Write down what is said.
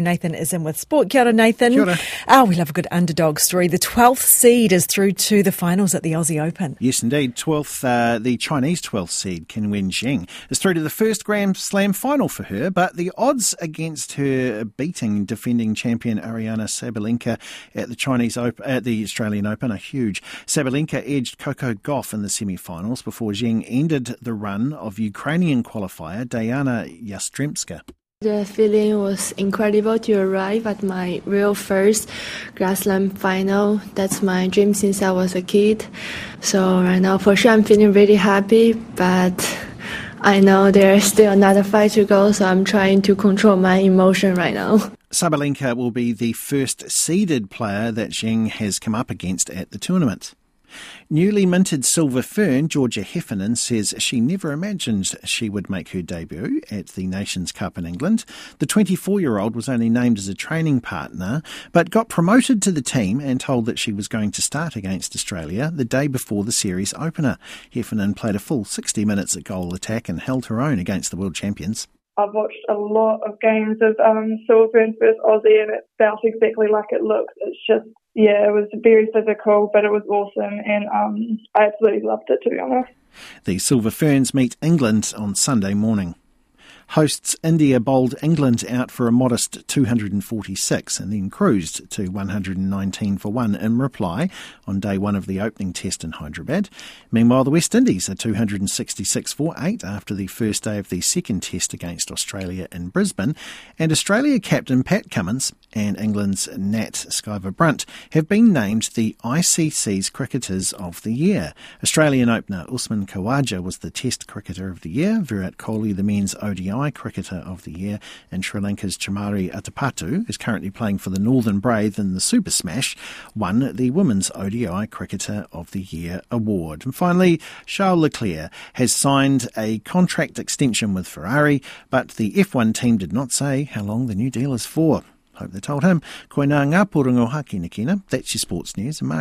Nathan is in with sport. Kia ora, Nathan. Kia ora. Oh, we love a good underdog story. The 12th seed is through to the finals at the Aussie Open. Yes, indeed. 12th, uh, the Chinese 12th seed, Qinwen Zheng, is through to the first Grand Slam final for her, but the odds against her beating defending champion Aryna Sabalenka at the Chinese Open, at the Australian Open are huge. Sabalenka edged Coco Gauff in the semi-finals before Zheng ended the run of Ukrainian qualifier Diana Yastremska. The feeling was incredible to arrive at my real first Grassland final. That's my dream since I was a kid. So right now, for sure, I'm feeling really happy, but I know there's still another fight to go, so I'm trying to control my emotion right now. Sabalenka will be the first seeded player that Zheng has come up against at the tournament. Newly minted silver fern Georgia Heffernan says she never imagined she would make her debut at the Nations Cup in England. The 24 year old was only named as a training partner, but got promoted to the team and told that she was going to start against Australia the day before the series opener. Heffernan played a full 60 minutes at goal attack and held her own against the world champions. I've watched a lot of games of um, Silverfern versus Aussie, and it felt exactly like it looks. It's just, yeah, it was very physical, but it was awesome, and um, I absolutely loved it, to be honest. The Silver Ferns meet England on Sunday morning. Hosts India bowled England out for a modest 246 and then cruised to 119 for 1 in reply on day one of the opening test in Hyderabad. Meanwhile, the West Indies are 266 for 8 after the first day of the second test against Australia in Brisbane. And Australia captain Pat Cummins and England's Nat Sciver Brunt have been named the ICC's Cricketers of the Year. Australian opener Usman Khawaja was the Test Cricketer of the Year, Virat Kohli the Men's ODI Cricketer of the Year, and Sri Lanka's Chamari Athapaththu, who's currently playing for the Northern Brave in the Super Smash, won the Women's ODI Cricketer of the Year award. And finally, Charles Leclerc has signed a contract extension with Ferrari, but the F1 team did not say how long the new deal is for. Hope they told him. Koe nā ngā porongo haki nikina. That's your sports news.